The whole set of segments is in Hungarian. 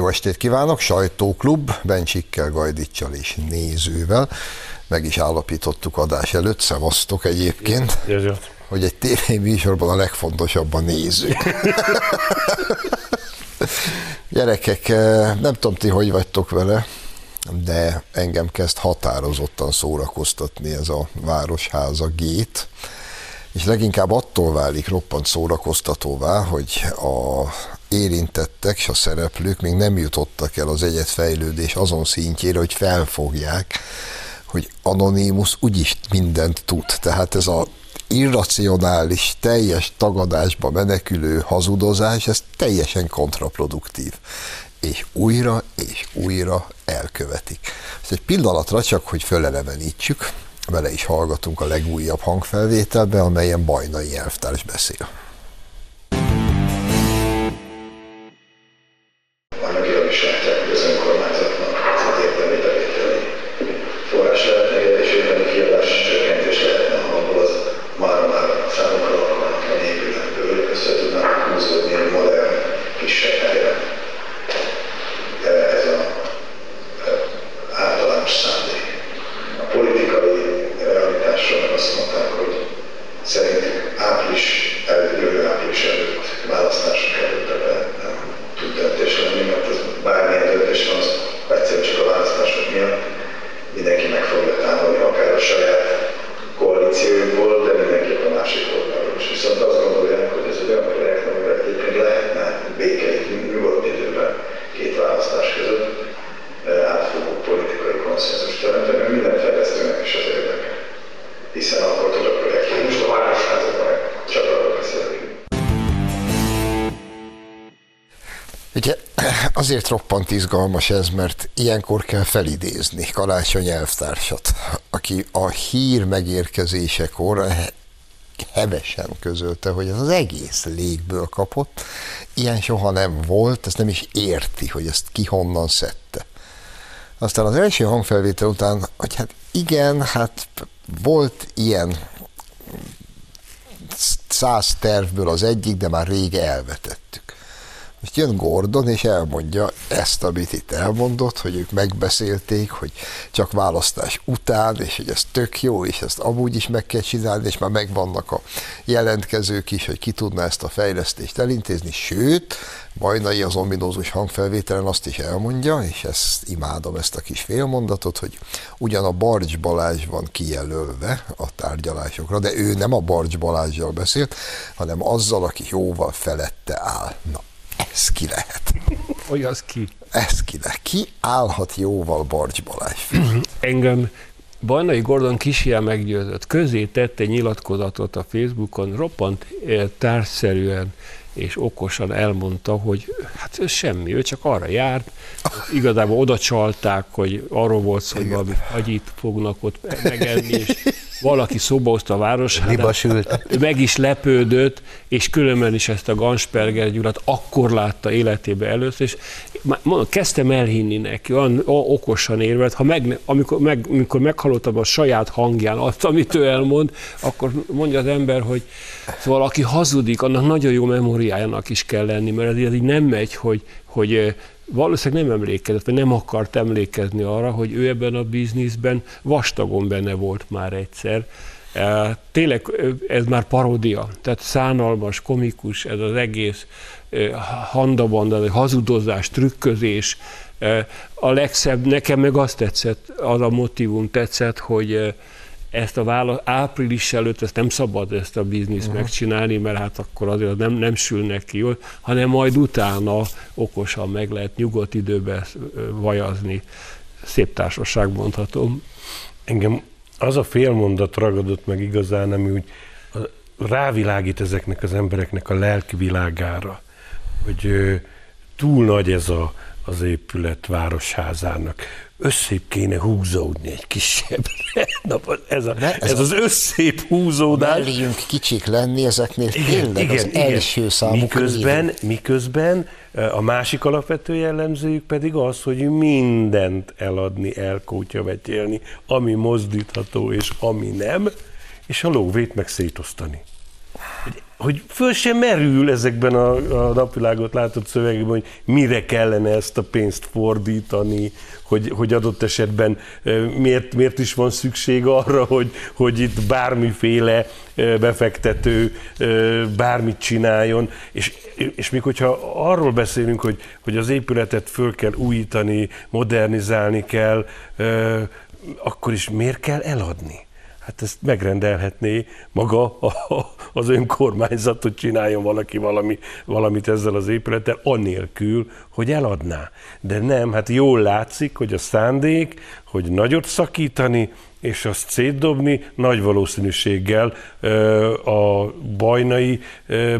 Jó estét kívánok, sajtóklub, Bencsikkel, Gajdicsal és nézővel. Meg is állapítottuk adás előtt, szevasztok egyébként, Jött. hogy egy tévéműsorban a legfontosabb a néző. Gyerekek, eh, nem tudom ti, hogy vagytok vele, de engem kezd határozottan szórakoztatni ez a Városháza gét, és leginkább attól válik roppant szórakoztatóvá, hogy a érintettek és a szereplők még nem jutottak el az egyetfejlődés azon szintjére, hogy felfogják, hogy Anonymous úgyis mindent tud. Tehát ez a irracionális, teljes tagadásba menekülő hazudozás, ez teljesen kontraproduktív. És újra és újra elkövetik. Ezt egy pillanatra csak, hogy fölelevenítsük, vele is hallgatunk a legújabb hangfelvételbe, amelyen Bajnai elvtárs beszél. Roppant izgalmas ez, mert ilyenkor kell felidézni Karácsony elvtársat, aki a hír megérkezésekor hevesen közölte, hogy ez az egész légből kapott, ilyen soha nem volt, ezt nem is érti, hogy ezt ki honnan szedte. Aztán az első hangfelvétel után, hogy hát igen, hát volt ilyen száz tervből az egyik, de már rég elvetettük. Most jön Gordon, és elmondja ezt, amit itt elmondott, hogy ők megbeszélték, hogy csak választás után, és hogy ez tök jó, és ezt amúgy is meg kell csinálni, és már megvannak a jelentkezők is, hogy ki tudna ezt a fejlesztést elintézni, sőt, Bajnai az ominózus hangfelvételen azt is elmondja, és ezt imádom ezt a kis félmondatot, hogy ugyan a Barcs Balázs van kijelölve a tárgyalásokra, de ő nem a Barcs Balázsjal beszélt, hanem azzal, aki jóval felette áll. Na, ez ki lehet. Hogy az ki? Ez ki lehet. Ki állhat jóval Barcs Balázs? Engem Bajnai Gordon kisjel meggyőzött. Közé tette nyilatkozatot a Facebookon, roppant eh, társszerűen és okosan elmondta, hogy hát ez semmi, ő csak arra járt, igazából oda csalták, hogy arról volt szó, hogy valami hagyit fognak ott megenni, és valaki szóba hozta a város. Meg is lepődött, és különben is ezt a Gansperger Gyulát akkor látta életébe először, és mondom, kezdtem elhinni neki, olyan okosan érvelt, ha meg, amikor, meg, amikor meghallottam a saját hangján azt, amit ő elmond, akkor mondja az ember, hogy szóval aki hazudik, annak nagyon jó memóriájának is kell lenni, mert ez így- nem megy, hogy, hogy valószínűleg nem emlékezett, vagy nem akart emlékezni arra, hogy ő ebben a bizniszben vastagon benne volt már egyszer. Tényleg ez már paródia, tehát szánalmas, komikus ez az egész handabanda, hazudozás, trükközés. A legszebb, nekem meg azt tetszett, az a motivum tetszett, hogy ezt a válasz, április előtt ezt nem szabad ezt a bizniszt uh-huh. megcsinálni, mert hát akkor azért az nem, nem sül neki jól, hanem majd utána okosan meg lehet nyugodt időben ö, vajazni. Szép társaság mondhatom. Engem az a félmondat ragadott meg igazán, ami úgy rávilágít ezeknek az embereknek a lelki világára, hogy túl nagy ez a, az épület városházának. Összébb kéne húzódni egy kisebbre. Na, ez, a, Ne, ez ez, az összép húzódás. Melléjünk kicsik lenni ezeknél tényleg az első számú miközben, miközben a másik alapvető jellemzőjük pedig az, hogy mindent eladni, elkótyavetélni, ami mozdítható és ami nem, és a lóvét meg szétosztani. Hogy föl sem merül ezekben a, a napvilágot látott szövegekben, hogy mire kellene ezt a pénzt fordítani, hogy, hogy adott esetben miért, miért is van szükség arra, hogy, hogy itt bármiféle befektető bármit csináljon, és, és még hogyha arról beszélünk, hogy, hogy az épületet föl kell újítani, modernizálni kell, akkor is miért kell eladni? Hát ezt megrendelhetné maga az önkormányzat, hogy csináljon valaki valami, valamit ezzel az épülettel, anélkül, hogy eladná. De nem, hát jól látszik, hogy a szándék, hogy nagyot szakítani, és azt szétdobni, nagy valószínűséggel a bajnai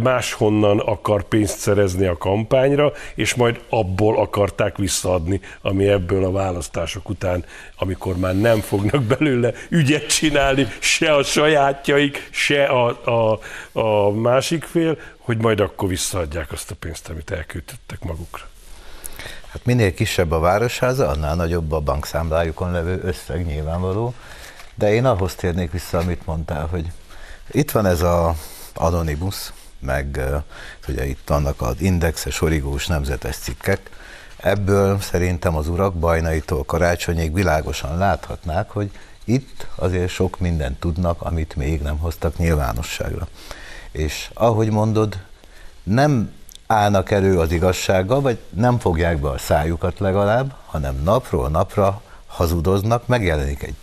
máshonnan akar pénzt szerezni a kampányra, és majd abból akarták visszaadni, ami ebből a választások után, amikor már nem fognak belőle ügyet csinálni, se a sajátjaik, se a, a, a másik fél, hogy majd akkor visszaadják azt a pénzt, amit elküldtettek magukra. Hát minél kisebb a városháza, annál nagyobb a bankszámlájukon levő összeg nyilvánvaló. De én ahhoz térnék vissza, amit mondtál, hogy itt van ez a Anonymous, meg ugye itt vannak az indexes, origós nemzetes cikkek, ebből szerintem az urak bajnaitól karácsonyig világosan láthatnák, hogy itt azért sok mindent tudnak, amit még nem hoztak nyilvánosságra. És ahogy mondod, nem állnak elő az igazsággal, vagy nem fogják be a szájukat legalább, hanem napról napra hazudoznak, megjelenik egy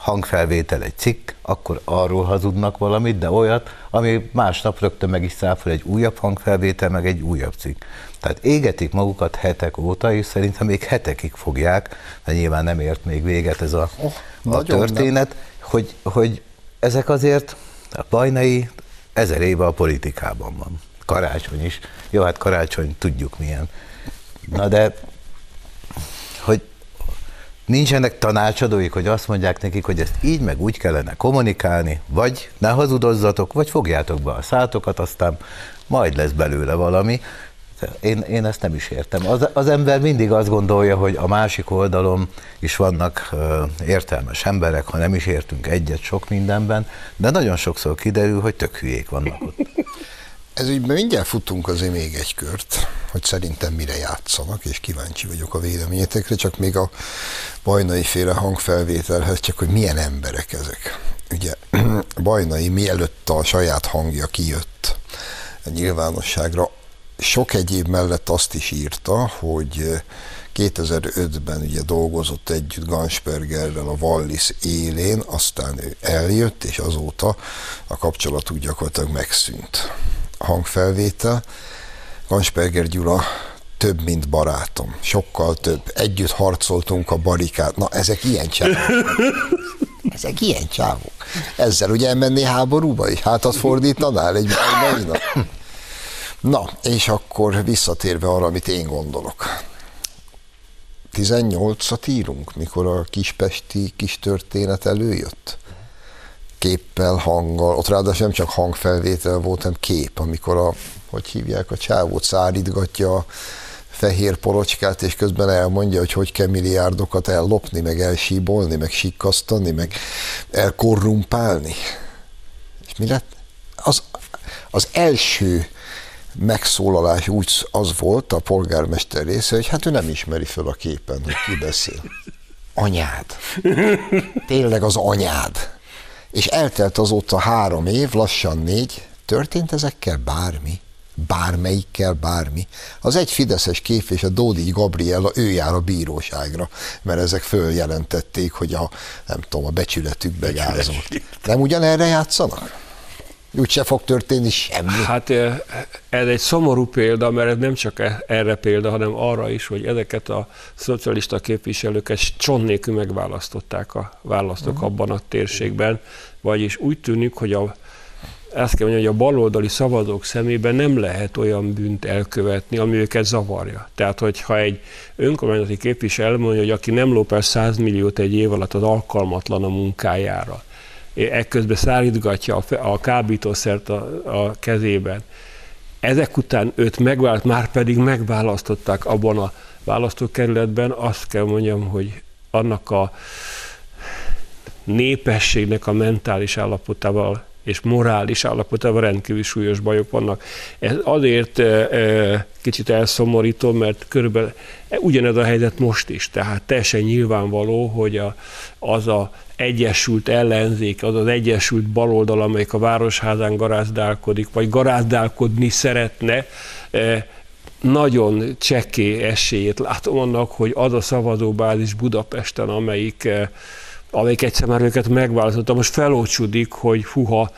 hangfelvétel, egy cikk, akkor arról hazudnak valamit, de olyat, ami másnap rögtön meg is száfol egy újabb hangfelvétel, meg egy újabb cikk. Tehát égetik magukat hetek óta, és szerintem még hetekig fogják, de nyilván nem ért még véget ez a, oh, a történet, hogy, hogy ezek azért a bajnai ezer éve a politikában van. Karácsony is. Jó, hát karácsony tudjuk milyen. Na de, nincsenek tanácsadóik, hogy azt mondják nekik, hogy ezt így meg úgy kellene kommunikálni, vagy ne hazudozzatok, vagy fogjátok be a szátokat, aztán majd lesz belőle valami. Én, én ezt nem is értem. Az, az ember mindig azt gondolja, hogy a másik oldalon is vannak ö, értelmes emberek, ha nem is értünk egyet sok mindenben, de nagyon sokszor kiderül, hogy tök hülyék vannak ott. Ez ügyben mindjárt futunk azért még egy kört, hogy szerintem mire játszanak, és kíváncsi vagyok a véleményetekre, csak még a bajnai féle hangfelvételhez, csak hogy milyen emberek ezek. Ugye Bajnai mielőtt a saját hangja kijött a nyilvánosságra, sok egyéb mellett azt is írta, hogy 2005-ben ugye dolgozott együtt Ganspergerrel a Wallis élén, aztán ő eljött, és azóta a kapcsolatuk gyakorlatilag megszűnt hangfelvétel. Gansperger Gyula több, mint barátom. Sokkal több. Együtt harcoltunk a barikát. Na, ezek ilyen csávok. Ezek ilyen csávok. Ezzel ugye elmenné háborúba is? Hátat fordítanál egy bajnainak? Na, és akkor visszatérve arra, amit én gondolok. 18-at írunk, mikor a kispesti kis történet előjött képpel, hanggal, ott ráadásul nem csak hangfelvétel volt, hanem kép, amikor a, hogy hívják a csávót, szárítgatja a fehér porocskát, és közben elmondja, hogy hogy kell milliárdokat ellopni, meg elsíbolni, meg sikkasztani, meg elkorrumpálni. És mi lett? Az, az első megszólalás úgy az volt a polgármester része, hogy hát ő nem ismeri föl a képen, hogy ki beszél. Anyád. Tényleg az anyád. És eltelt azóta három év, lassan négy, történt ezekkel bármi? bármelyikkel bármi. Az egy fideszes kép és a Dódi Gabriela, ő jár a bíróságra, mert ezek följelentették, hogy a, nem tudom, a becsületükbe gázolt. Nem ugyanerre játszanak? Úgyse fog történni semmi. Hát ez egy szomorú példa, mert ez nem csak e- erre példa, hanem arra is, hogy ezeket a szocialista képviselőket cson nélkül megválasztották a választók uh-huh. abban a térségben, vagyis úgy tűnik, hogy a, ezt kell mondani, hogy a baloldali szavazók szemében nem lehet olyan bűnt elkövetni, ami őket zavarja. Tehát, hogyha egy önkormányzati képviselő mondja, hogy aki nem lop el 100 milliót egy év alatt, az alkalmatlan a munkájára, ekközben szállítgatja a, a kábítószert a, a kezében. Ezek után őt megválaszt, már pedig megválasztották abban a választókerületben, azt kell mondjam, hogy annak a népességnek a mentális állapotával és morális állapotában rendkívül súlyos bajok vannak. Ez azért e, kicsit elszomorító, mert körülbelül ugyanez a helyzet most is, tehát teljesen nyilvánvaló, hogy a, az a egyesült ellenzék, az az egyesült baloldal, amelyik a Városházán garázdálkodik, vagy garázdálkodni szeretne, nagyon cseké esélyét látom annak, hogy az a szavazóbázis Budapesten, amelyik, eh, amelyik egyszer már őket megválasztotta, most felócsudik, hogy huha,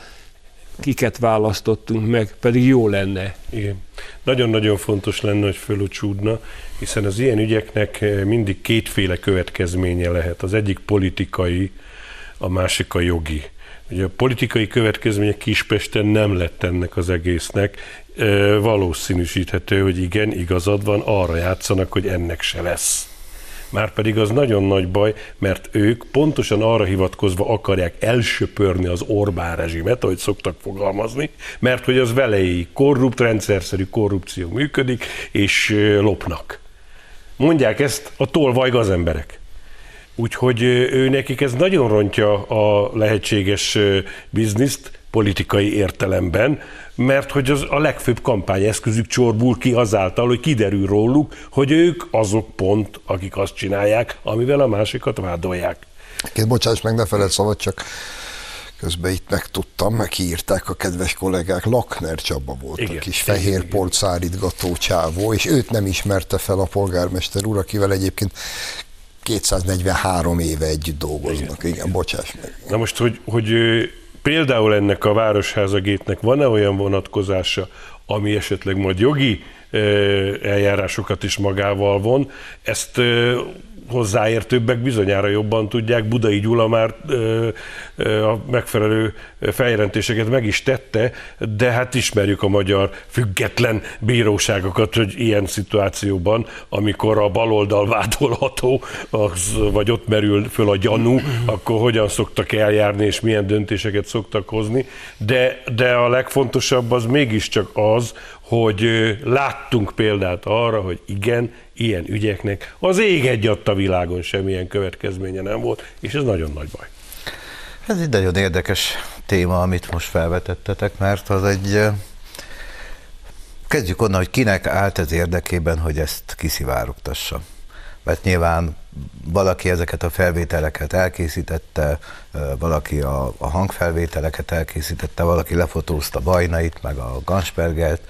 kiket választottunk meg, pedig jó lenne. Igen. Nagyon-nagyon fontos lenne, hogy fölöcsúdna, hiszen az ilyen ügyeknek eh, mindig kétféle következménye lehet. Az egyik politikai, a másik a jogi. Ugye a politikai következmények Kispesten nem lett ennek az egésznek, valószínűsíthető, hogy igen, igazad van, arra játszanak, hogy ennek se lesz. Márpedig az nagyon nagy baj, mert ők pontosan arra hivatkozva akarják elsöpörni az Orbán rezsimet, ahogy szoktak fogalmazni, mert hogy az velejéig korrupt, rendszerszerű korrupció működik, és lopnak. Mondják ezt a tolvaj az emberek. Úgyhogy ő nekik ez nagyon rontja a lehetséges bizniszt politikai értelemben, mert hogy az a legfőbb kampányeszközük csorbul ki azáltal, hogy kiderül róluk, hogy ők azok pont, akik azt csinálják, amivel a másikat vádolják. Két bocsáss meg, ne feled szabad, csak közben itt megtudtam, meg kiírták a kedves kollégák, Lakner Csaba volt igen, a kis fehér polcárítgató csávó, és őt nem ismerte fel a polgármester úr, akivel egyébként 243 éve együtt dolgoznak. Igen, igen bocsáss meg. Na most, hogy, hogy például ennek a Városházagétnek van-e olyan vonatkozása, ami esetleg majd jogi eljárásokat is magával von, ezt hozzáértőbbek bizonyára jobban tudják. Budai Gyula már ö, ö, a megfelelő feljelentéseket meg is tette, de hát ismerjük a magyar független bíróságokat, hogy ilyen szituációban, amikor a baloldal vádolható, az, vagy ott merül föl a gyanú, akkor hogyan szoktak eljárni, és milyen döntéseket szoktak hozni. De, de a legfontosabb az mégiscsak az, hogy láttunk példát arra, hogy igen, ilyen ügyeknek az ég egy a világon semmilyen következménye nem volt, és ez nagyon nagy baj. Ez egy nagyon érdekes téma, amit most felvetettetek, mert az egy Kezdjük onnan, hogy kinek állt ez érdekében, hogy ezt kiszivárogtassa mert nyilván valaki ezeket a felvételeket elkészítette, valaki a, a hangfelvételeket elkészítette, valaki lefotózta Bajnait, meg a Ganspergert,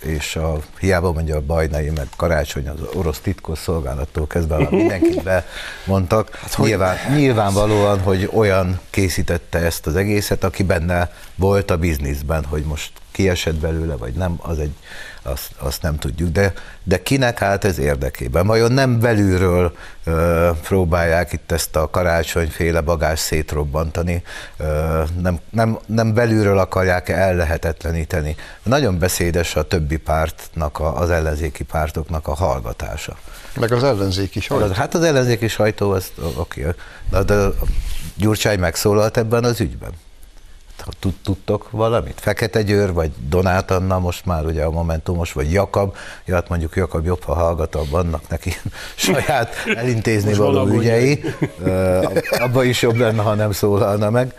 és a, hiába mondja a Bajnai, meg Karácsony az orosz titkos szolgálattól kezdve mindenkit bemondtak. Hát, Nyilván, nyilvánvalóan, hogy olyan készítette ezt az egészet, aki benne volt a bizniszben, hogy most kiesett belőle, vagy nem, az egy azt, azt nem tudjuk. De, de kinek állt ez érdekében? Vajon nem belülről ö, próbálják itt ezt a karácsonyféle bagás szétrobbantani, ö, nem, nem, nem belülről akarják ellehetetleníteni. Nagyon beszédes a többi pártnak, a, az ellenzéki pártoknak a hallgatása. Meg az ellenzéki sajtó. Hát az ellenzéki sajtó, az oké. De, de Gyurcsány megszólalt ebben az ügyben? Ha tudtok valamit? Fekete Győr, vagy Donát Anna, most már ugye a Momentumos, vagy Jakab, ja, hát mondjuk Jakab jobb, ha hallgatóbb, vannak neki saját elintézni most való ügyei, abba is jobb lenne, ha nem szólalna meg.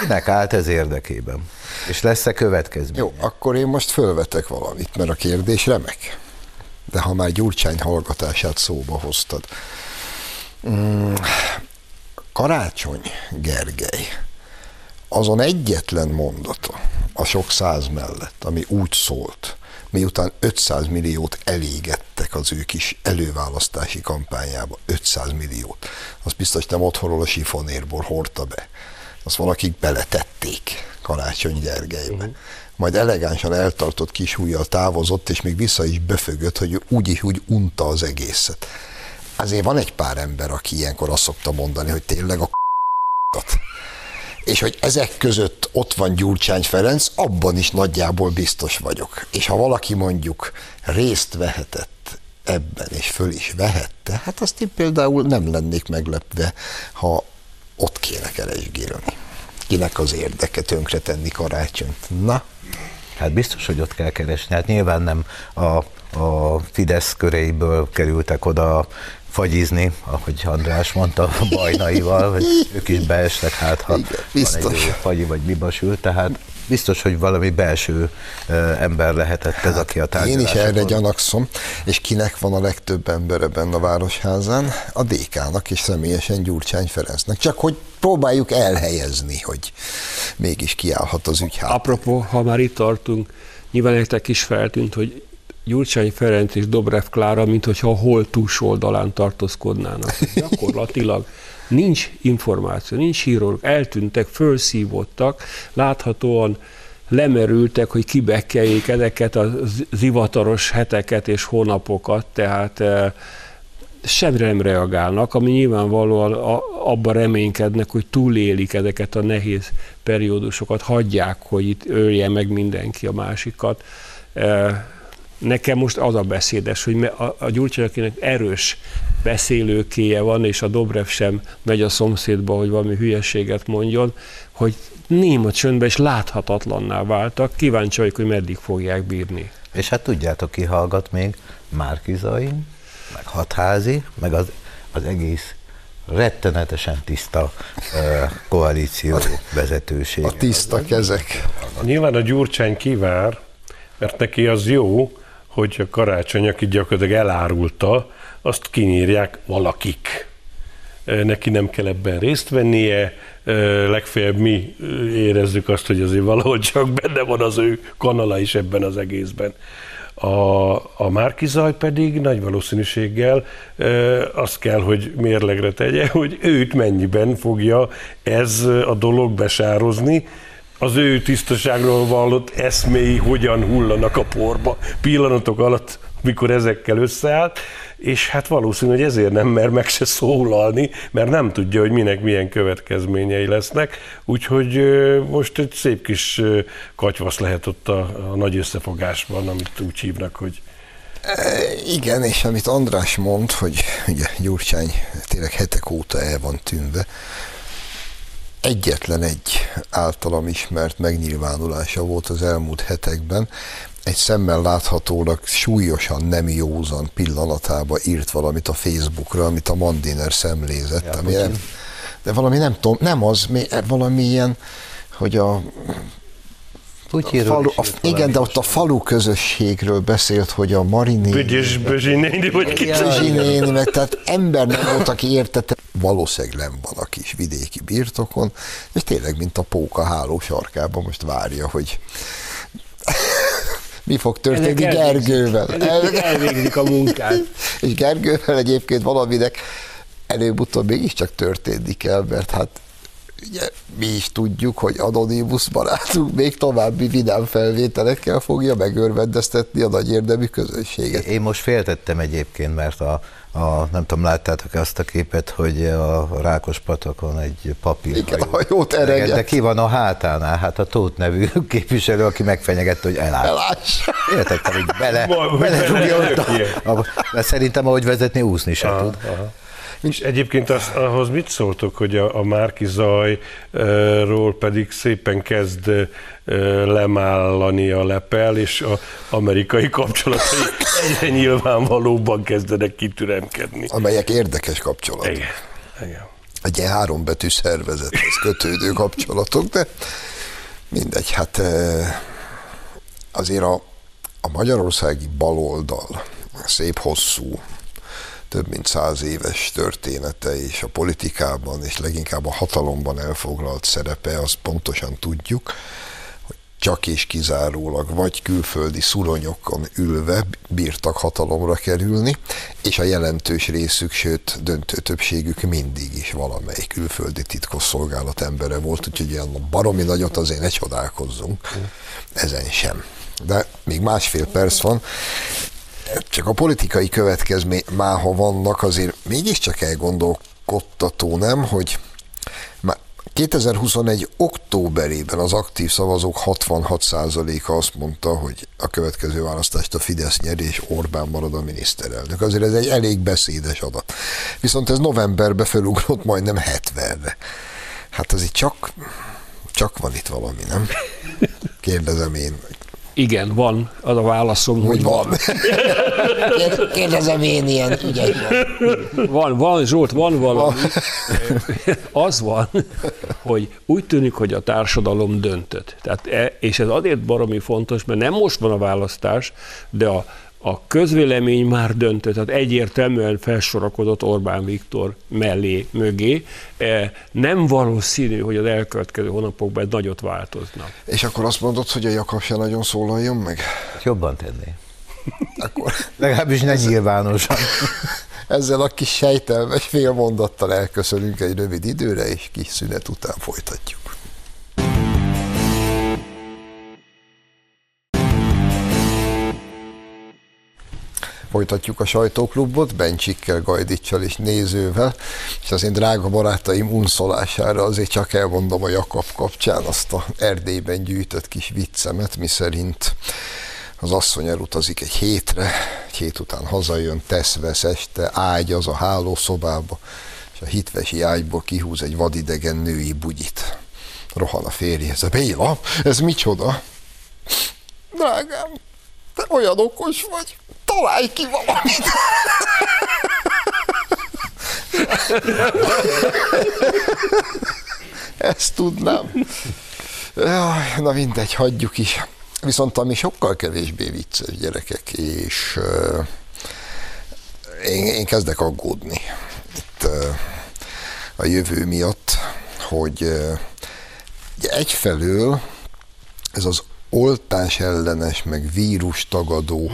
Kinek állt ez érdekében? És lesz-e következmény? Jó, akkor én most fölvetek valamit, mert a kérdés remek. De ha már Gyurcsány hallgatását szóba hoztad. Mm, Karácsony Gergely azon egyetlen mondata a sok száz mellett, ami úgy szólt, miután 500 milliót elégettek az ő kis előválasztási kampányába, 500 milliót, az biztos nem otthonról a sifonérból hordta be. Azt valakik beletették Karácsony Gergelybe. Uh-huh. Majd elegánsan eltartott kis hújjal távozott, és még vissza is böfögött, hogy úgy is úgy unta az egészet. Azért van egy pár ember, aki ilyenkor azt szokta mondani, hogy tényleg a és hogy ezek között ott van Gyurcsány Ferenc, abban is nagyjából biztos vagyok. És ha valaki mondjuk részt vehetett ebben, és föl is vehette, hát azt én például nem lennék meglepve, ha ott kéne keresgélni. Kinek az érdeke tönkretenni karácsonyt? Na? Hát biztos, hogy ott kell keresni. Hát nyilván nem a, a Fidesz köreiből kerültek oda fagyizni, ahogy András mondta, a bajnaival, hogy ők is beestek, hát ha Igen, biztos. van egy fagyi vagy bibasül, tehát biztos, hogy valami belső ember lehetett ez, aki a Én tárgyalásokon. is erre gyanakszom, és kinek van a legtöbb embere benne a Városházán? A DK-nak és személyesen Gyurcsány Ferencnek. Csak hogy próbáljuk elhelyezni, hogy mégis kiállhat az ügy hát. Apropó, ha már itt tartunk, nyilván nektek is feltűnt, hogy Gyurcsány Ferenc és Dobrev Klára, mint hogyha a hol túlsó oldalán tartózkodnának. Gyakorlatilag nincs információ, nincs híróluk, eltűntek, felszívottak, láthatóan lemerültek, hogy kibekkeljék ezeket a zivataros heteket és hónapokat, tehát eh, semmire nem reagálnak, ami nyilvánvalóan a- abban reménykednek, hogy túlélik ezeket a nehéz periódusokat, hagyják, hogy itt ölje meg mindenki a másikat. Nekem most az a beszédes, hogy a, a Gyurcsány, akinek erős beszélőkéje van, és a Dobrev sem megy a szomszédba, hogy valami hülyeséget mondjon, hogy néma csöndbe és láthatatlanná váltak. Kíváncsi vagyok, hogy meddig fogják bírni. És hát tudjátok, ki hallgat még? Márkizai, meg Hatházi, meg az, az egész rettenetesen tiszta ö, koalíció vezetőség. A tiszta kezek. Nyilván a Gyurcsány kivár, mert neki az jó, hogy a karácsony, aki gyakorlatilag elárulta, azt kinyírják valakik. Neki nem kell ebben részt vennie, legfeljebb mi érezzük azt, hogy azért valahol csak benne van az ő kanala is ebben az egészben. A, a Márkizaj pedig nagy valószínűséggel azt kell, hogy mérlegre tegye, hogy őt mennyiben fogja ez a dolog besározni, az ő tisztaságról vallott eszméi hogyan hullanak a porba pillanatok alatt, mikor ezekkel összeállt, és hát valószínű, hogy ezért nem mer meg se szólalni, mert nem tudja, hogy minek milyen következményei lesznek, úgyhogy most egy szép kis katyvasz lehet ott a, a nagy összefogásban, amit úgy hívnak, hogy Igen, és amit András mond, hogy ugye Gyurcsány tényleg hetek óta el van tűnve, egyetlen egy általam ismert megnyilvánulása volt az elmúlt hetekben, egy szemmel láthatólag súlyosan nem józan pillanatába írt valamit a Facebookra, amit a Mandiner szemlézett, Ja, ami nem, de valami nem tudom, nem az, mi- valami ilyen, hogy a Putyiról falu, a, igen, de ott a falu közösségről beszélt, hogy a Marini... Bügyös Bözsinéni, vagy ki Zsuzsi néni, meg tehát ember nem volt, aki értette. Valószínűleg nem van a kis vidéki birtokon, és tényleg, mint a póka háló sarkában most várja, hogy mi fog történni Ezek elvégzik- Gergővel. ezek elvégzik a munkát. És Gergővel egyébként valaminek előbb-utóbb mégiscsak történni kell, mert hát ugye mi is tudjuk, hogy Anonymous barátunk még további vidám felvételekkel fogja megörvendeztetni a nagy érdemű közönséget. Én most féltettem egyébként, mert a, a nem tudom, láttátok azt a képet, hogy a Rákos patakon egy papír. Igen, a hajót ereget. De ki van a hátánál? Hát a Tóth nevű képviselő, aki megfenyegette, hogy eláll. Eláss. Értettem, hogy bele, hogy bele rúgja ott belelökje. a, a, de szerintem, ahogy vezetni, úszni se tud. És egyébként az, ahhoz mit szóltok, hogy a, a Márki Zajról pedig szépen kezd lemállani a lepel, és az amerikai kapcsolatai egyre nyilvánvalóban kezdenek kitüremkedni. amelyek érdekes kapcsolatok. Igen, igen. Egy ilyen hárombetű szervezethez kötődő kapcsolatok, de mindegy, hát azért a, a magyarországi baloldal szép hosszú, több mint száz éves története és a politikában és leginkább a hatalomban elfoglalt szerepe, azt pontosan tudjuk, hogy csak és kizárólag vagy külföldi szuronyokon ülve bírtak hatalomra kerülni, és a jelentős részük, sőt döntő többségük mindig is valamelyik külföldi titkosszolgálat embere volt, úgyhogy ilyen baromi nagyot azért ne csodálkozzunk ezen sem. De még másfél perc van, csak a politikai következmény már ha vannak, azért mégiscsak elgondolkodtató, nem, hogy már 2021. októberében az aktív szavazók 66%-a azt mondta, hogy a következő választást a Fidesz nyeri, és Orbán marad a miniszterelnök. Azért ez egy elég beszédes adat. Viszont ez novemberben felugrott majdnem 70-re. Hát azért csak, csak van itt valami, nem? Kérdezem én. Igen, van, az a válaszom, hogy, Hogy van. Kérdezem én ilyen ügyekben. Van, van, Zsolt, van valami. Az van, hogy úgy tűnik, hogy a társadalom döntött. Tehát, e- és ez azért baromi fontos, mert nem most van a választás, de a, a közvélemény már döntött, tehát egyértelműen felsorakozott Orbán Viktor mellé, mögé. E, Nem valószínű, hogy az elkövetkező hónapokban nagyot változna. És akkor azt mondod, hogy a Jakab se nagyon szólaljon meg? Jobban tenné. Akkor Legalábbis ne nyilvánosan. ezzel a kis sejtelmes fél mondattal elköszönünk egy rövid időre, és kis szünet után folytatjuk. Folytatjuk a sajtóklubot, Bencsikkel, Gajdicsal és nézővel, és az én drága barátaim unszolására azért csak elmondom a Jakab kapcsán azt a Erdélyben gyűjtött kis viccemet, miszerint az asszony elutazik egy hétre, egy hét után hazajön, tesz, vesz este, ágy az a hálószobába, és a hitvesi ágyból kihúz egy vadidegen női bugyit. Rohan a férjhez, Béla, ez micsoda? Drágám, te olyan okos vagy, találj ki valamit. Ezt tudnám. Jaj, na mindegy, hagyjuk is. Viszont ami sokkal kevésbé vicces gyerekek, és uh, én, én kezdek aggódni itt uh, a jövő miatt, hogy uh, egyfelől ez az oltás ellenes, meg vírus tagadó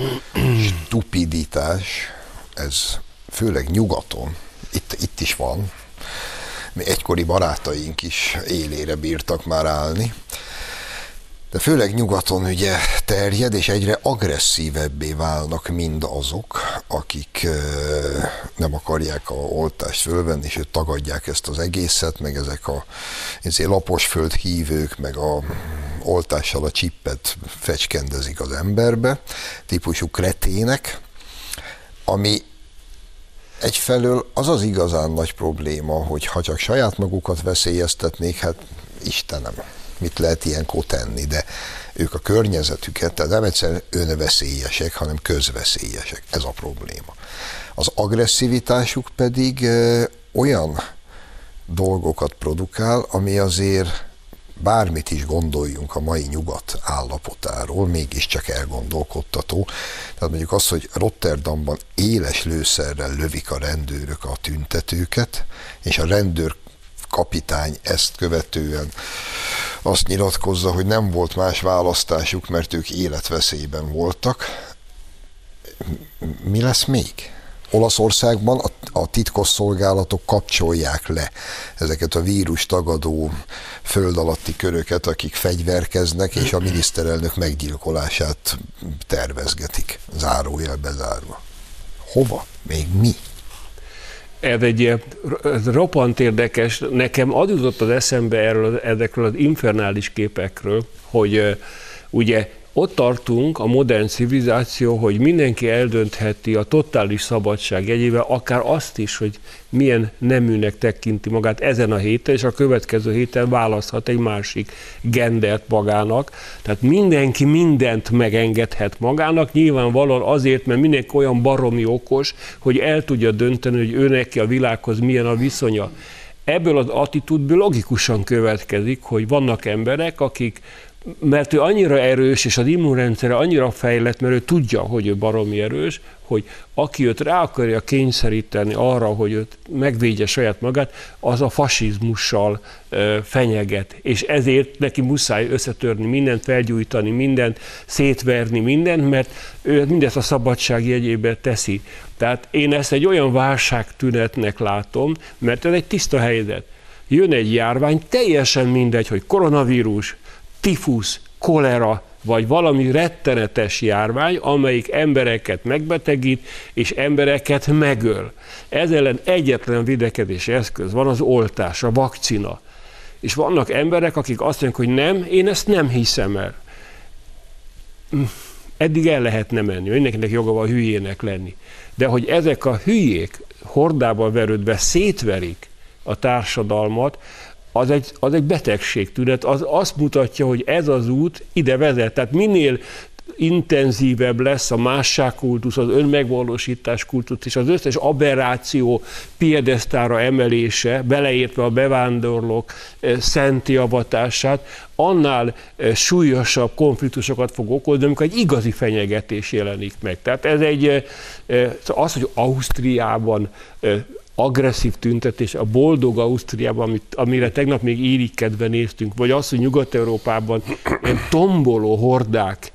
stupiditás, ez főleg nyugaton, itt, itt is van, mi egykori barátaink is élére bírtak már állni, de főleg nyugaton ugye terjed, és egyre agresszívebbé válnak mind azok, akik nem akarják a oltást fölvenni, és tagadják ezt az egészet, meg ezek a ezért laposföld hívők, meg a oltással a csippet fecskendezik az emberbe, típusú kretének, ami egyfelől az az igazán nagy probléma, hogy ha csak saját magukat veszélyeztetnék, hát Istenem, mit lehet ilyenkor tenni, de ők a környezetüket, tehát nem egyszer önveszélyesek, hanem közveszélyesek. Ez a probléma. Az agresszivitásuk pedig olyan dolgokat produkál, ami azért bármit is gondoljunk a mai nyugat állapotáról, mégiscsak elgondolkodtató. Tehát mondjuk az, hogy Rotterdamban éles lőszerrel lövik a rendőrök a tüntetőket, és a rendőr kapitány ezt követően azt nyilatkozza, hogy nem volt más választásuk, mert ők életveszélyben voltak. Mi lesz még? Olaszországban a, a titkos szolgálatok kapcsolják le ezeket a vírus tagadó föld alatti köröket, akik fegyverkeznek, és a miniszterelnök meggyilkolását tervezgetik, zárójel bezárva. Hova? Még mi? Ez egy roppant érdekes, nekem az jutott az eszembe erről, ezekről az infernális képekről, hogy ugye ott tartunk a modern civilizáció, hogy mindenki eldöntheti a totális szabadság jegyével akár azt is, hogy milyen neműnek tekinti magát ezen a héten, és a következő héten választhat egy másik gendert magának. Tehát mindenki mindent megengedhet magának, nyilvánvalóan azért, mert mindenki olyan baromi okos, hogy el tudja dönteni, hogy ő neki a világhoz milyen a viszonya. Ebből az attitúdból logikusan következik, hogy vannak emberek, akik mert ő annyira erős, és az immunrendszere annyira fejlett, mert ő tudja, hogy ő baromi erős, hogy aki őt rá akarja kényszeríteni arra, hogy őt megvédje saját magát, az a fasizmussal ö, fenyeget. És ezért neki muszáj összetörni mindent, felgyújtani mindent, szétverni mindent, mert ő mindezt a szabadság jegyébe teszi. Tehát én ezt egy olyan válságtünetnek látom, mert ez egy tiszta helyzet. Jön egy járvány, teljesen mindegy, hogy koronavírus, tifusz, kolera, vagy valami rettenetes járvány, amelyik embereket megbetegít, és embereket megöl. Ez ellen egyetlen videkedési eszköz van az oltás, a vakcina. És vannak emberek, akik azt mondják, hogy nem, én ezt nem hiszem el. Eddig el lehetne menni, mindenkinek joga van hülyének lenni. De hogy ezek a hülyék hordába verődve szétverik a társadalmat, az egy, az egy betegségtünet, az azt mutatja, hogy ez az út ide vezet. Tehát minél intenzívebb lesz a másságkultusz, az önmegvalósítás kultusz és az összes aberráció piedesztára emelése, beleértve a bevándorlók eh, szenti avatását, annál eh, súlyosabb konfliktusokat fog okozni, amikor egy igazi fenyegetés jelenik meg. Tehát ez egy, eh, az, hogy Ausztriában agresszív tüntetés, a boldog Ausztriában, amit, amire tegnap még irigykedve néztünk, vagy az, hogy Nyugat-Európában ilyen tomboló hordák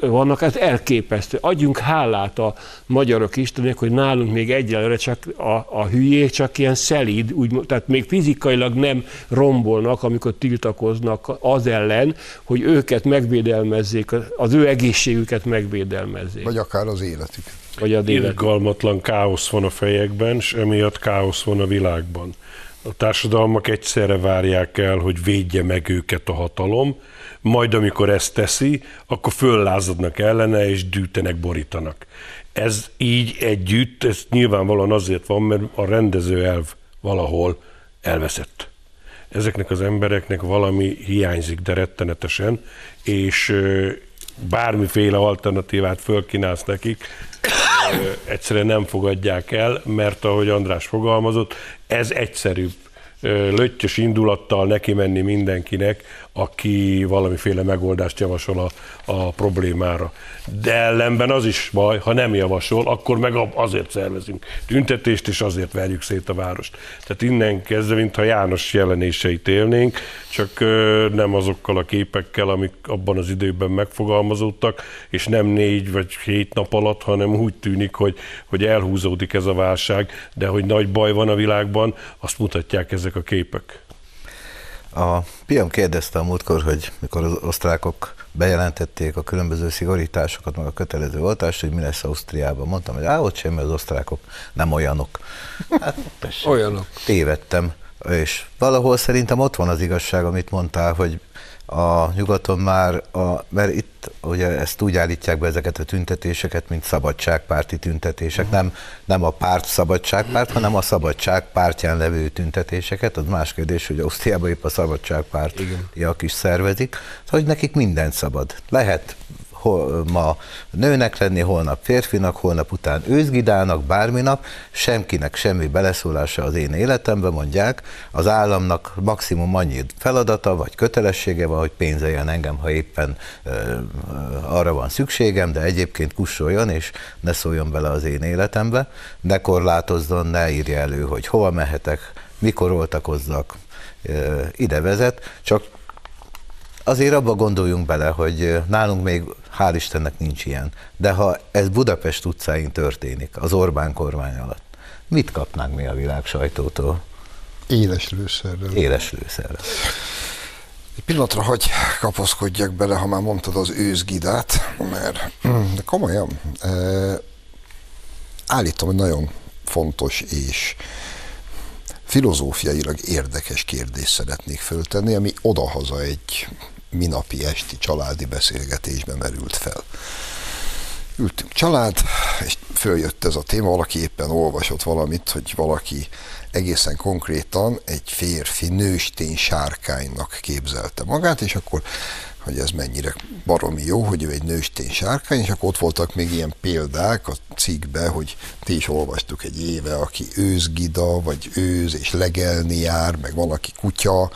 vannak, ez elképesztő. Adjunk hálát a magyarok Istennek, hogy nálunk még egyelőre csak a, a hülyék csak ilyen szelíd, úgy, tehát még fizikailag nem rombolnak, amikor tiltakoznak az ellen, hogy őket megvédelmezzék, az ő egészségüket megvédelmezzék. Vagy akár az életük. Vagy a Irgalmatlan káosz van a fejekben, és emiatt káosz van a világban. A társadalmak egyszerre várják el, hogy védje meg őket a hatalom, majd amikor ezt teszi, akkor föllázadnak ellene, és dűtenek, borítanak. Ez így együtt, ez nyilvánvalóan azért van, mert a rendező elv valahol elveszett. Ezeknek az embereknek valami hiányzik, de rettenetesen, és bármiféle alternatívát fölkínálsz nekik, egyszerűen nem fogadják el, mert ahogy András fogalmazott, ez egyszerűbb löttyös indulattal neki menni mindenkinek, aki valamiféle megoldást javasol a, a problémára. De ellenben az is baj, ha nem javasol, akkor meg azért szervezünk tüntetést, és azért verjük szét a várost. Tehát innen kezdve, mintha János jelenéseit élnénk, csak nem azokkal a képekkel, amik abban az időben megfogalmazódtak, és nem négy vagy hét nap alatt, hanem úgy tűnik, hogy, hogy elhúzódik ez a válság, de hogy nagy baj van a világban, azt mutatják ezek a képek. A Piam kérdezte a múltkor, hogy mikor az osztrákok bejelentették a különböző szigorításokat, meg a kötelező oltást, hogy mi lesz Ausztriában. Mondtam, hogy ott sem, mert az osztrákok nem olyanok. Hát, tessék, olyanok. Tévedtem. És valahol szerintem ott van az igazság, amit mondtál, hogy a nyugaton már, a, mert itt ugye ezt úgy állítják be ezeket a tüntetéseket, mint szabadságpárti tüntetések, nem, nem a párt szabadságpárt, hanem a szabadság pártján levő tüntetéseket, az más kérdés, hogy Ausztriában épp a szabadságpártiak is szervezik, hogy nekik minden szabad. Lehet hol, ma nőnek lenni, holnap férfinak, holnap után őzgidának, bármi nap, semkinek semmi beleszólása az én életembe, mondják, az államnak maximum annyi feladata vagy kötelessége van, hogy pénzeljen engem, ha éppen ö, ö, arra van szükségem, de egyébként kussoljon, és ne szóljon bele az én életembe, ne korlátozzon, ne írja elő, hogy hova mehetek, mikor oltakozzak, ide vezet, csak azért abba gondoljunk bele, hogy nálunk még hál' Istennek nincs ilyen. De ha ez Budapest utcáin történik, az Orbán kormány alatt, mit kapnánk mi a világ sajtótól? Éles lőszerrel. Éles lőszerrel. Egy pillanatra hogy kapaszkodjak bele, ha már mondtad az őzgidát, mert de komolyan, állítom, hogy nagyon fontos és filozófiailag érdekes kérdést szeretnék föltenni, ami odahaza egy minapi esti családi beszélgetésbe merült fel. Ültünk család, és följött ez a téma, valaki éppen olvasott valamit, hogy valaki egészen konkrétan egy férfi nőstény sárkánynak képzelte magát, és akkor hogy ez mennyire baromi jó, hogy ő egy nőstény sárkány, és akkor ott voltak még ilyen példák a cikkbe, hogy ti is olvastuk egy éve, aki őzgida, vagy őz, és legelni jár, meg van, aki kutya,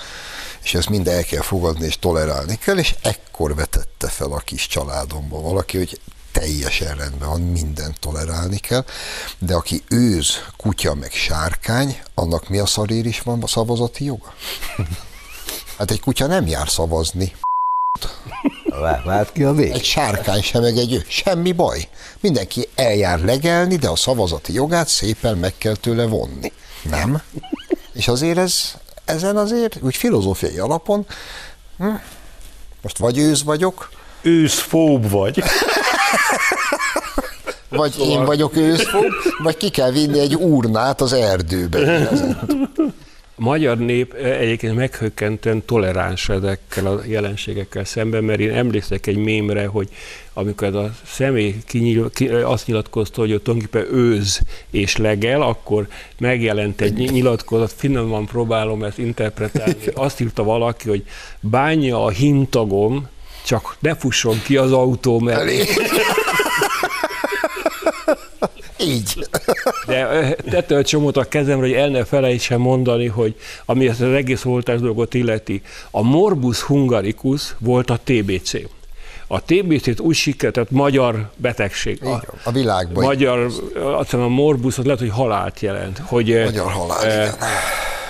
és ezt mind el kell fogadni, és tolerálni kell, és ekkor vetette fel a kis családomban valaki, hogy teljesen rendben van, mindent tolerálni kell, de aki őz, kutya meg sárkány, annak mi a szarér is van a szavazati joga? Hát egy kutya nem jár szavazni. Vált ki a vég. Egy sárkány sem, meg egy ő. Semmi baj. Mindenki eljár legelni, de a szavazati jogát szépen meg kell tőle vonni. Nem? És azért ez, ezen azért, úgy filozófiai alapon, hm, most vagy ősz vagyok, őszfób vagy. vagy szóval... én vagyok őszfób, vagy ki kell vinni egy urnát az erdőbe. A magyar nép egyébként meghökkentően toleráns ezekkel a jelenségekkel szemben, mert én emlékszek egy mémre, hogy amikor ez a személy kinyil, ki, azt nyilatkozta, hogy ő tulajdonképpen őz és legel, akkor megjelent egy nyilatkozat, finoman próbálom ezt interpretálni. Azt írta valaki, hogy bánja a hintagom, csak ne fusson ki az autó mellé. Így. De tette a csomót a kezemre, hogy el ne felejtsem mondani, hogy ami ezt az egész oltás dolgot illeti, a morbus hungaricus volt a TBC. A TBC-t úgy sikerült, magyar betegség. Így van. A világban. Magyar, azt hiszem a morbus, az lehet, hogy halált jelent. Hogy, Magyar halál, eh, igen.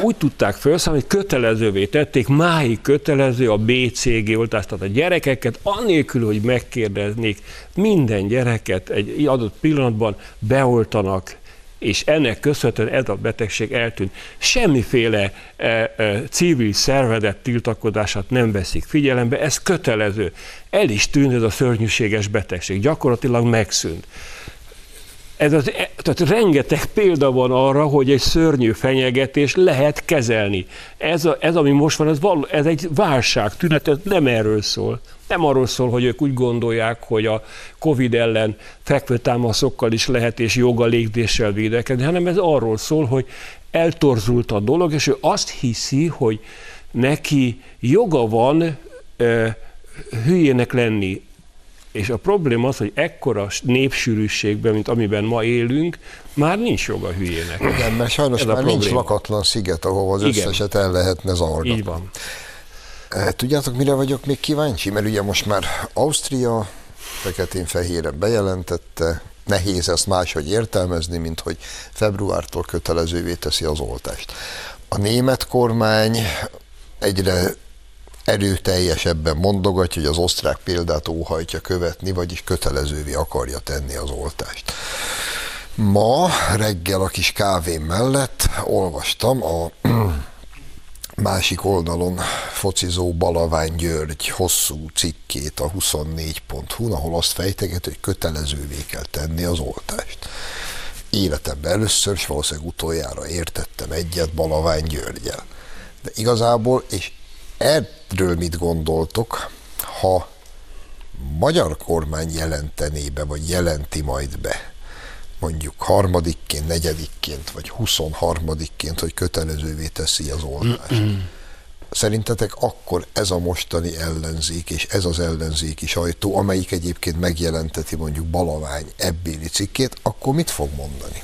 Úgy tudták felszámolni, hogy kötelezővé tették, máig kötelező a BCG oltást, tehát a gyerekeket, annélkül, hogy megkérdeznék, minden gyereket egy adott pillanatban beoltanak, és ennek köszönhetően ez a betegség eltűnt. Semmiféle e, e, civil szervezet tiltakozását nem veszik figyelembe, ez kötelező. El is tűnt ez a szörnyűséges betegség, gyakorlatilag megszűnt. Ez az, e- tehát rengeteg példa van arra, hogy egy szörnyű fenyegetés lehet kezelni. Ez, a, ez ami most van, ez, való, ez egy válság tünet, ez nem erről szól. Nem arról szól, hogy ők úgy gondolják, hogy a Covid ellen fekvőtámaszokkal is lehet és joga légzéssel védekezni, hanem ez arról szól, hogy eltorzult a dolog, és ő azt hiszi, hogy neki joga van ö, hülyének lenni. És a probléma az, hogy ekkora népsűrűségben, mint amiben ma élünk, már nincs joga hülyének. Igen, mert sajnos Ez már nincs lakatlan sziget, ahova az Igen. összeset el lehetne zavarni. Így van. Eh, Tudjátok, mire vagyok még kíváncsi? Mert ugye most már Ausztria feketén-fehéren bejelentette, nehéz ezt máshogy értelmezni, mint hogy februártól kötelezővé teszi az oltást. A német kormány egyre erőteljesebben mondogatja, hogy az osztrák példát óhajtja követni, vagyis kötelezővé akarja tenni az oltást. Ma reggel a kis kávém mellett olvastam a másik oldalon focizó Balavány György hosszú cikkét a 24.hu, ahol azt fejteget, hogy kötelezővé kell tenni az oltást. Életemben először, és valószínűleg utoljára értettem egyet Balavány Györgyel. De igazából, és erről mit gondoltok, ha magyar kormány jelentené be, vagy jelenti majd be, mondjuk harmadikként, negyedikként, vagy huszonharmadikként, hogy kötelezővé teszi az oltást. Szerintetek akkor ez a mostani ellenzék, és ez az ellenzéki sajtó, amelyik egyébként megjelenteti mondjuk Balavány ebbéli cikkét, akkor mit fog mondani?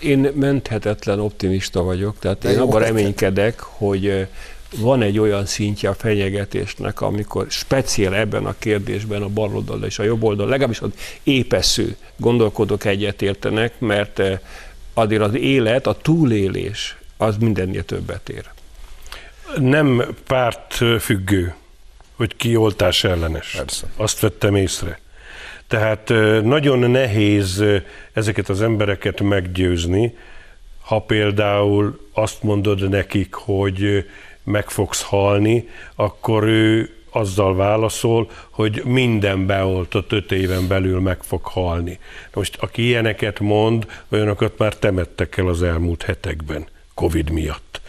Én menthetetlen optimista vagyok, tehát De én abban hát- reménykedek, hogy van egy olyan szintje a fenyegetésnek, amikor speciál ebben a kérdésben a bal oldal és a jobb oldal, legalábbis az épesző gondolkodók egyetértenek, mert ö, azért az élet, a túlélés, az mindennél többet ér. Nem párt függő, hogy ki oltás ellenes. Persze. Azt vettem észre. Tehát ö, nagyon nehéz ezeket az embereket meggyőzni, ha például azt mondod nekik, hogy meg fogsz halni, akkor ő azzal válaszol, hogy minden beoltott öt éven belül meg fog halni. Most aki ilyeneket mond, olyanokat már temettek el az elmúlt hetekben, Covid miatt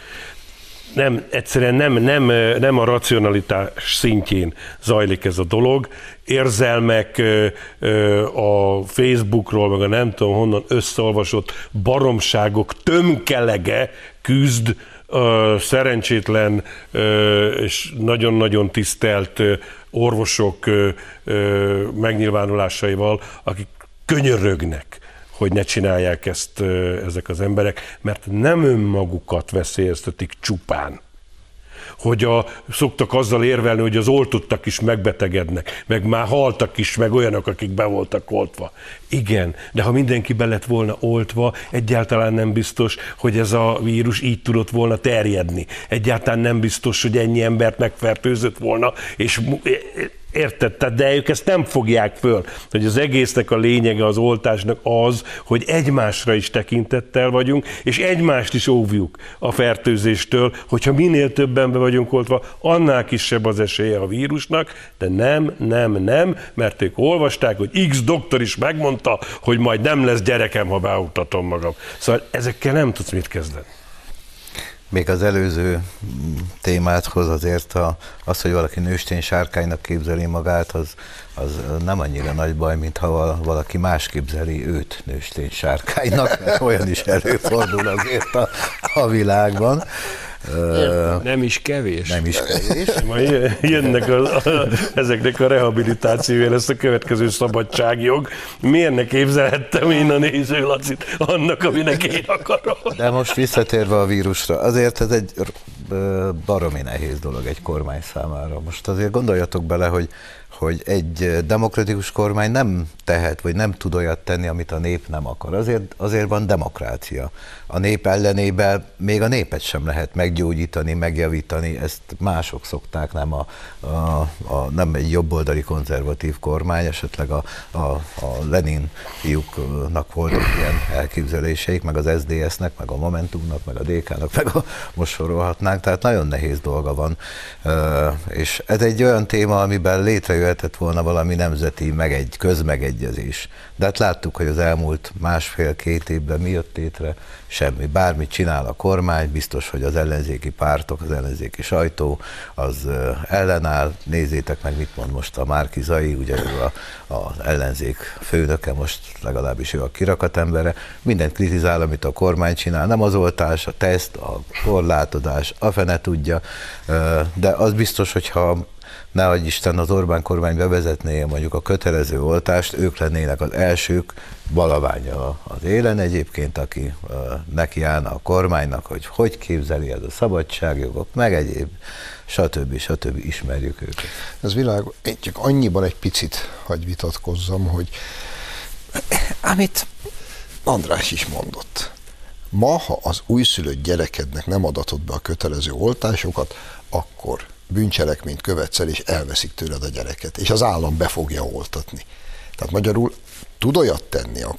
nem, egyszerűen nem, nem, nem a racionalitás szintjén zajlik ez a dolog. Érzelmek a Facebookról, meg a nem tudom honnan összeolvasott baromságok tömkelege küzd szerencsétlen és nagyon-nagyon tisztelt orvosok megnyilvánulásaival, akik könyörögnek hogy ne csinálják ezt ezek az emberek, mert nem önmagukat veszélyeztetik csupán. Hogy a, szoktak azzal érvelni, hogy az oltottak is megbetegednek, meg már haltak is, meg olyanok, akik be voltak oltva. Igen, de ha mindenki be lett volna oltva, egyáltalán nem biztos, hogy ez a vírus így tudott volna terjedni. Egyáltalán nem biztos, hogy ennyi embert megfertőzött volna, és Érted? Tehát, de ők ezt nem fogják föl, hogy az egésznek a lényege az oltásnak az, hogy egymásra is tekintettel vagyunk, és egymást is óvjuk a fertőzéstől, hogyha minél többen be vagyunk oltva, annál kisebb az esélye a vírusnak, de nem, nem, nem, mert ők olvasták, hogy X doktor is megmondta, hogy majd nem lesz gyerekem, ha beoltatom magam. Szóval ezekkel nem tudsz mit kezdeni. Még az előző mm, témáthoz azért a, az, hogy valaki nőstény sárkánynak képzeli magát, az, az nem annyira nagy baj, mint ha val- valaki más képzeli őt nőstény sárkánynak, mert olyan is előfordul azért a, a világban. Értem, nem is kevés. Nem is kevés. Majd jönnek a, a, ezeknek a rehabilitációja lesz a következő szabadságjog. Miért ne képzelhettem én a néző Lacit annak, aminek én akarom? De most visszatérve a vírusra, azért ez egy baromi nehéz dolog egy kormány számára. Most azért gondoljatok bele, hogy hogy egy demokratikus kormány nem tehet, vagy nem tud olyat tenni, amit a nép nem akar. Azért, azért van demokrácia. A nép ellenében még a népet sem lehet meggyógyítani, megjavítani, ezt mások szokták, nem, a, a, a, nem egy jobboldali konzervatív kormány, esetleg a, a, a Lenin fiúknak voltak ilyen elképzeléseik, meg az SDS-nek, meg a Momentumnak, meg a DK-nak, meg a, most sorolhatnánk, tehát nagyon nehéz dolga van. És ez egy olyan téma, amiben létrejön jöhetett volna valami nemzeti megegy, közmegegyezés. De hát láttuk, hogy az elmúlt másfél-két évben mi jött létre, semmi. Bármit csinál a kormány, biztos, hogy az ellenzéki pártok, az ellenzéki sajtó az ellenáll. Nézzétek meg, mit mond most a Márki Zai, ugye ő a, az ellenzék főnöke, most legalábbis ő a kirakat embere. Mindent kritizál, amit a kormány csinál. Nem az oltás, a teszt, a korlátodás, a fene tudja, de az biztos, hogyha nehogy Isten az Orbán kormány bevezetné mondjuk a kötelező oltást, ők lennének az elsők balaványa az élen egyébként, aki állna a kormánynak, hogy hogy képzeli ez a szabadságjogok, meg egyéb, stb. stb. ismerjük őket. Ez világ, én csak annyiban egy picit hagy vitatkozzam, hogy amit András is mondott. Ma, ha az újszülött gyerekednek nem adatott be a kötelező oltásokat, akkor bűncselekményt követsz el, és elveszik tőled a gyereket, és az állam be fogja oltatni. Tehát magyarul tud olyat tenni a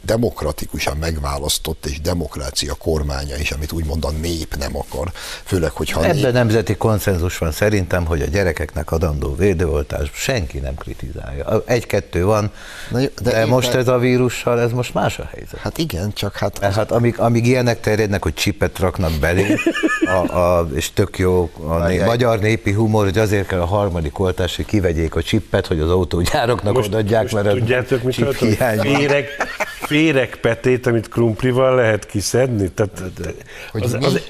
demokratikusan megválasztott és demokrácia kormánya is, amit úgymond a nép nem akar, főleg, hogyha Ebben nép... nemzeti konszenzus van szerintem, hogy a gyerekeknek adandó védőoltás senki nem kritizálja. Egy-kettő van, Na, de, de most éppen... ez a vírussal, ez most más a helyzet. Hát igen, csak hát... Az... Hát amíg, amíg ilyenek terjednek, hogy csipet raknak belé, a, a, és tök jó a né, magyar népi humor, hogy azért kell a harmadik oltás, hogy kivegyék a csippet, hogy az autógyároknak most, adják, most mert tudjátok, mit féreg, féregpetét, amit krumplival lehet kiszedni? Tehát, az, az,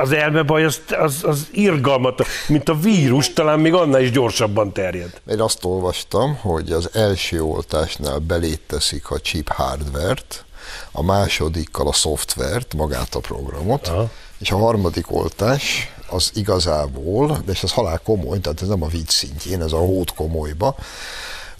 az elmebaj az, az, az irgalmat, mint a vírus, talán még annál is gyorsabban terjed. Én azt olvastam, hogy az első oltásnál belét teszik a chip hardvert, a másodikkal a szoftvert, magát a programot, Aha. és a harmadik oltás az igazából, és ez halál komoly, tehát ez nem a vicc szintjén, ez a hót komolyba,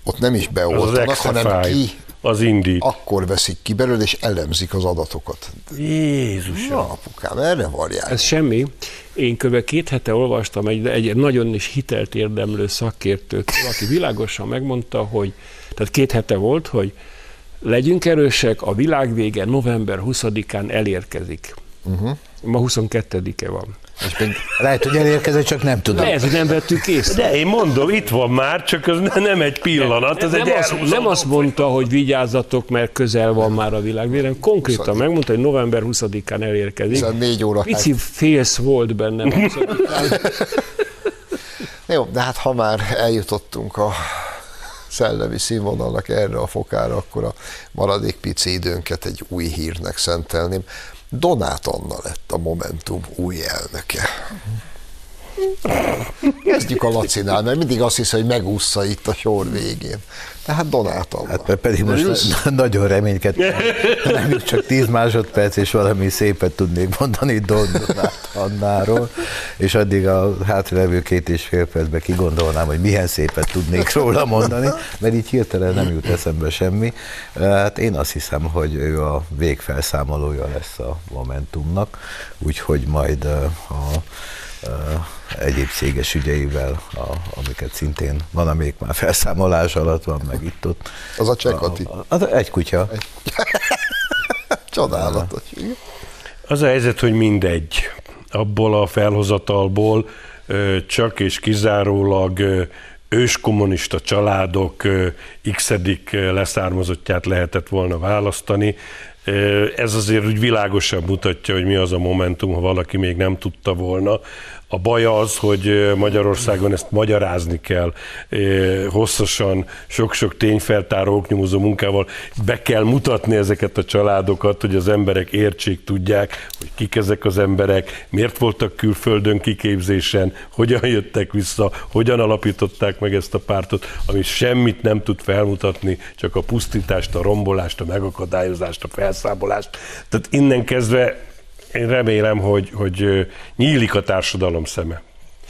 ott nem is beoltanak, hanem ki, az indi. Akkor veszik ki belőle, és elemzik az adatokat. Jézus! Na, apukám, erre varják. Ez semmi. Én kb. két hete olvastam egy, egy nagyon is hitelt érdemlő szakértőt, aki világosan megmondta, hogy, tehát két hete volt, hogy legyünk erősek, a világ vége november 20-án elérkezik. Uh-huh. Ma 22-e van. És még lehet, hogy elérkezett, csak nem tudom. Lehet, hogy nem vettük észre. De én mondom, itt van már, csak ez nem egy pillanat, ez nem, egy azt, nem azt mondta, hogy vigyázzatok, mert közel van már a világvére, konkrétan megmondta, hogy november 20-án elérkezik. Szóval négy óra. Pici félsz volt bennem. Jó, de hát ha már eljutottunk a szellemi színvonalnak erre a fokára, akkor a maradék pici időnket egy új hírnek szentelném. Donát Anna lett a Momentum új elnöke. Kezdjük a Lacinál, mert mindig azt hisz, hogy megúszza itt a sor végén. Tehát Donát Anna. Hát pedig most na- nagyon reménykedtem. Nem csak 10 másodperc, és valami szépet tudnék mondani Donát Annáról, és addig a hátralevő két és fél percben kigondolnám, hogy milyen szépet tudnék róla mondani, mert így hirtelen nem jut eszembe semmi. Hát én azt hiszem, hogy ő a végfelszámolója lesz a Momentumnak, úgyhogy majd a egyéb céges ügyeivel, a, amiket szintén van, amelyik már felszámolás alatt van, meg itt ott. Az a csekati. Az egy kutya. Egy... Csodálatos. Az a helyzet, hogy mindegy. Abból a felhozatalból csak és kizárólag őskommunista családok x leszármazottját lehetett volna választani. Ez azért úgy világosan mutatja, hogy mi az a momentum, ha valaki még nem tudta volna. A baj az, hogy Magyarországon ezt magyarázni kell hosszasan, sok-sok tényfeltáró, oknyomozó munkával be kell mutatni ezeket a családokat, hogy az emberek értsék, tudják, hogy kik ezek az emberek, miért voltak külföldön kiképzésen, hogyan jöttek vissza, hogyan alapították meg ezt a pártot, ami semmit nem tud felmutatni, csak a pusztítást, a rombolást, a megakadályozást, a felszámolást. Tehát innen kezdve én remélem, hogy, hogy nyílik a társadalom szeme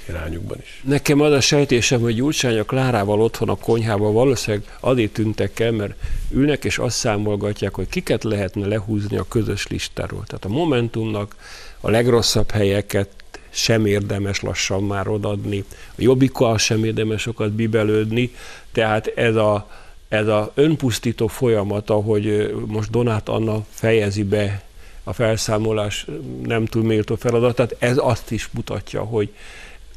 irányukban is. Nekem az a sejtésem, hogy Gyurcsány a Klárával otthon a konyhában valószínűleg addig tűntek el, mert ülnek és azt számolgatják, hogy kiket lehetne lehúzni a közös listáról. Tehát a Momentumnak a legrosszabb helyeket sem érdemes lassan már odadni, a Jobbikkal sem érdemes sokat bibelődni, tehát ez a, ez a önpusztító folyamat, ahogy most Donát Anna fejezi be a felszámolás nem túl méltó feladatát, ez azt is mutatja, hogy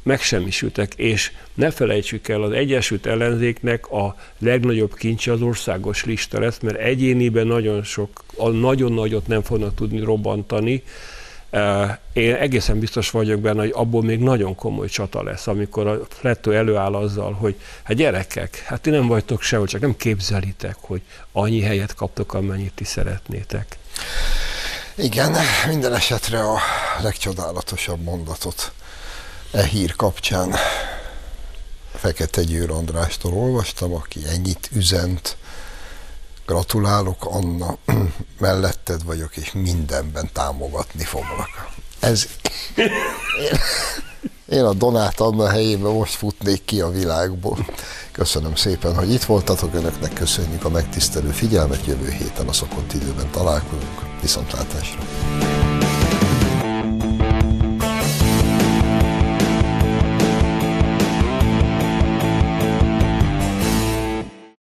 megsemmisültek, és ne felejtsük el, az Egyesült Ellenzéknek a legnagyobb kincse az országos lista lesz, mert egyéniben nagyon sok, nagyon nagyot nem fognak tudni robbantani, én egészen biztos vagyok benne, hogy abból még nagyon komoly csata lesz, amikor a Flettő előáll azzal, hogy hát gyerekek, hát ti nem vagytok sehol, csak nem képzelitek, hogy annyi helyet kaptok, amennyit ti szeretnétek. Igen, minden esetre a legcsodálatosabb mondatot e hír kapcsán Fekete Győr Andrástól olvastam, aki ennyit üzent. Gratulálok, Anna, melletted vagyok, és mindenben támogatni foglak. Ez... Én, én a Donát Anna helyében most futnék ki a világból. Köszönöm szépen, hogy itt voltatok, önöknek köszönjük a megtisztelő figyelmet, jövő héten a szokott időben találkozunk. Viszontlátásra!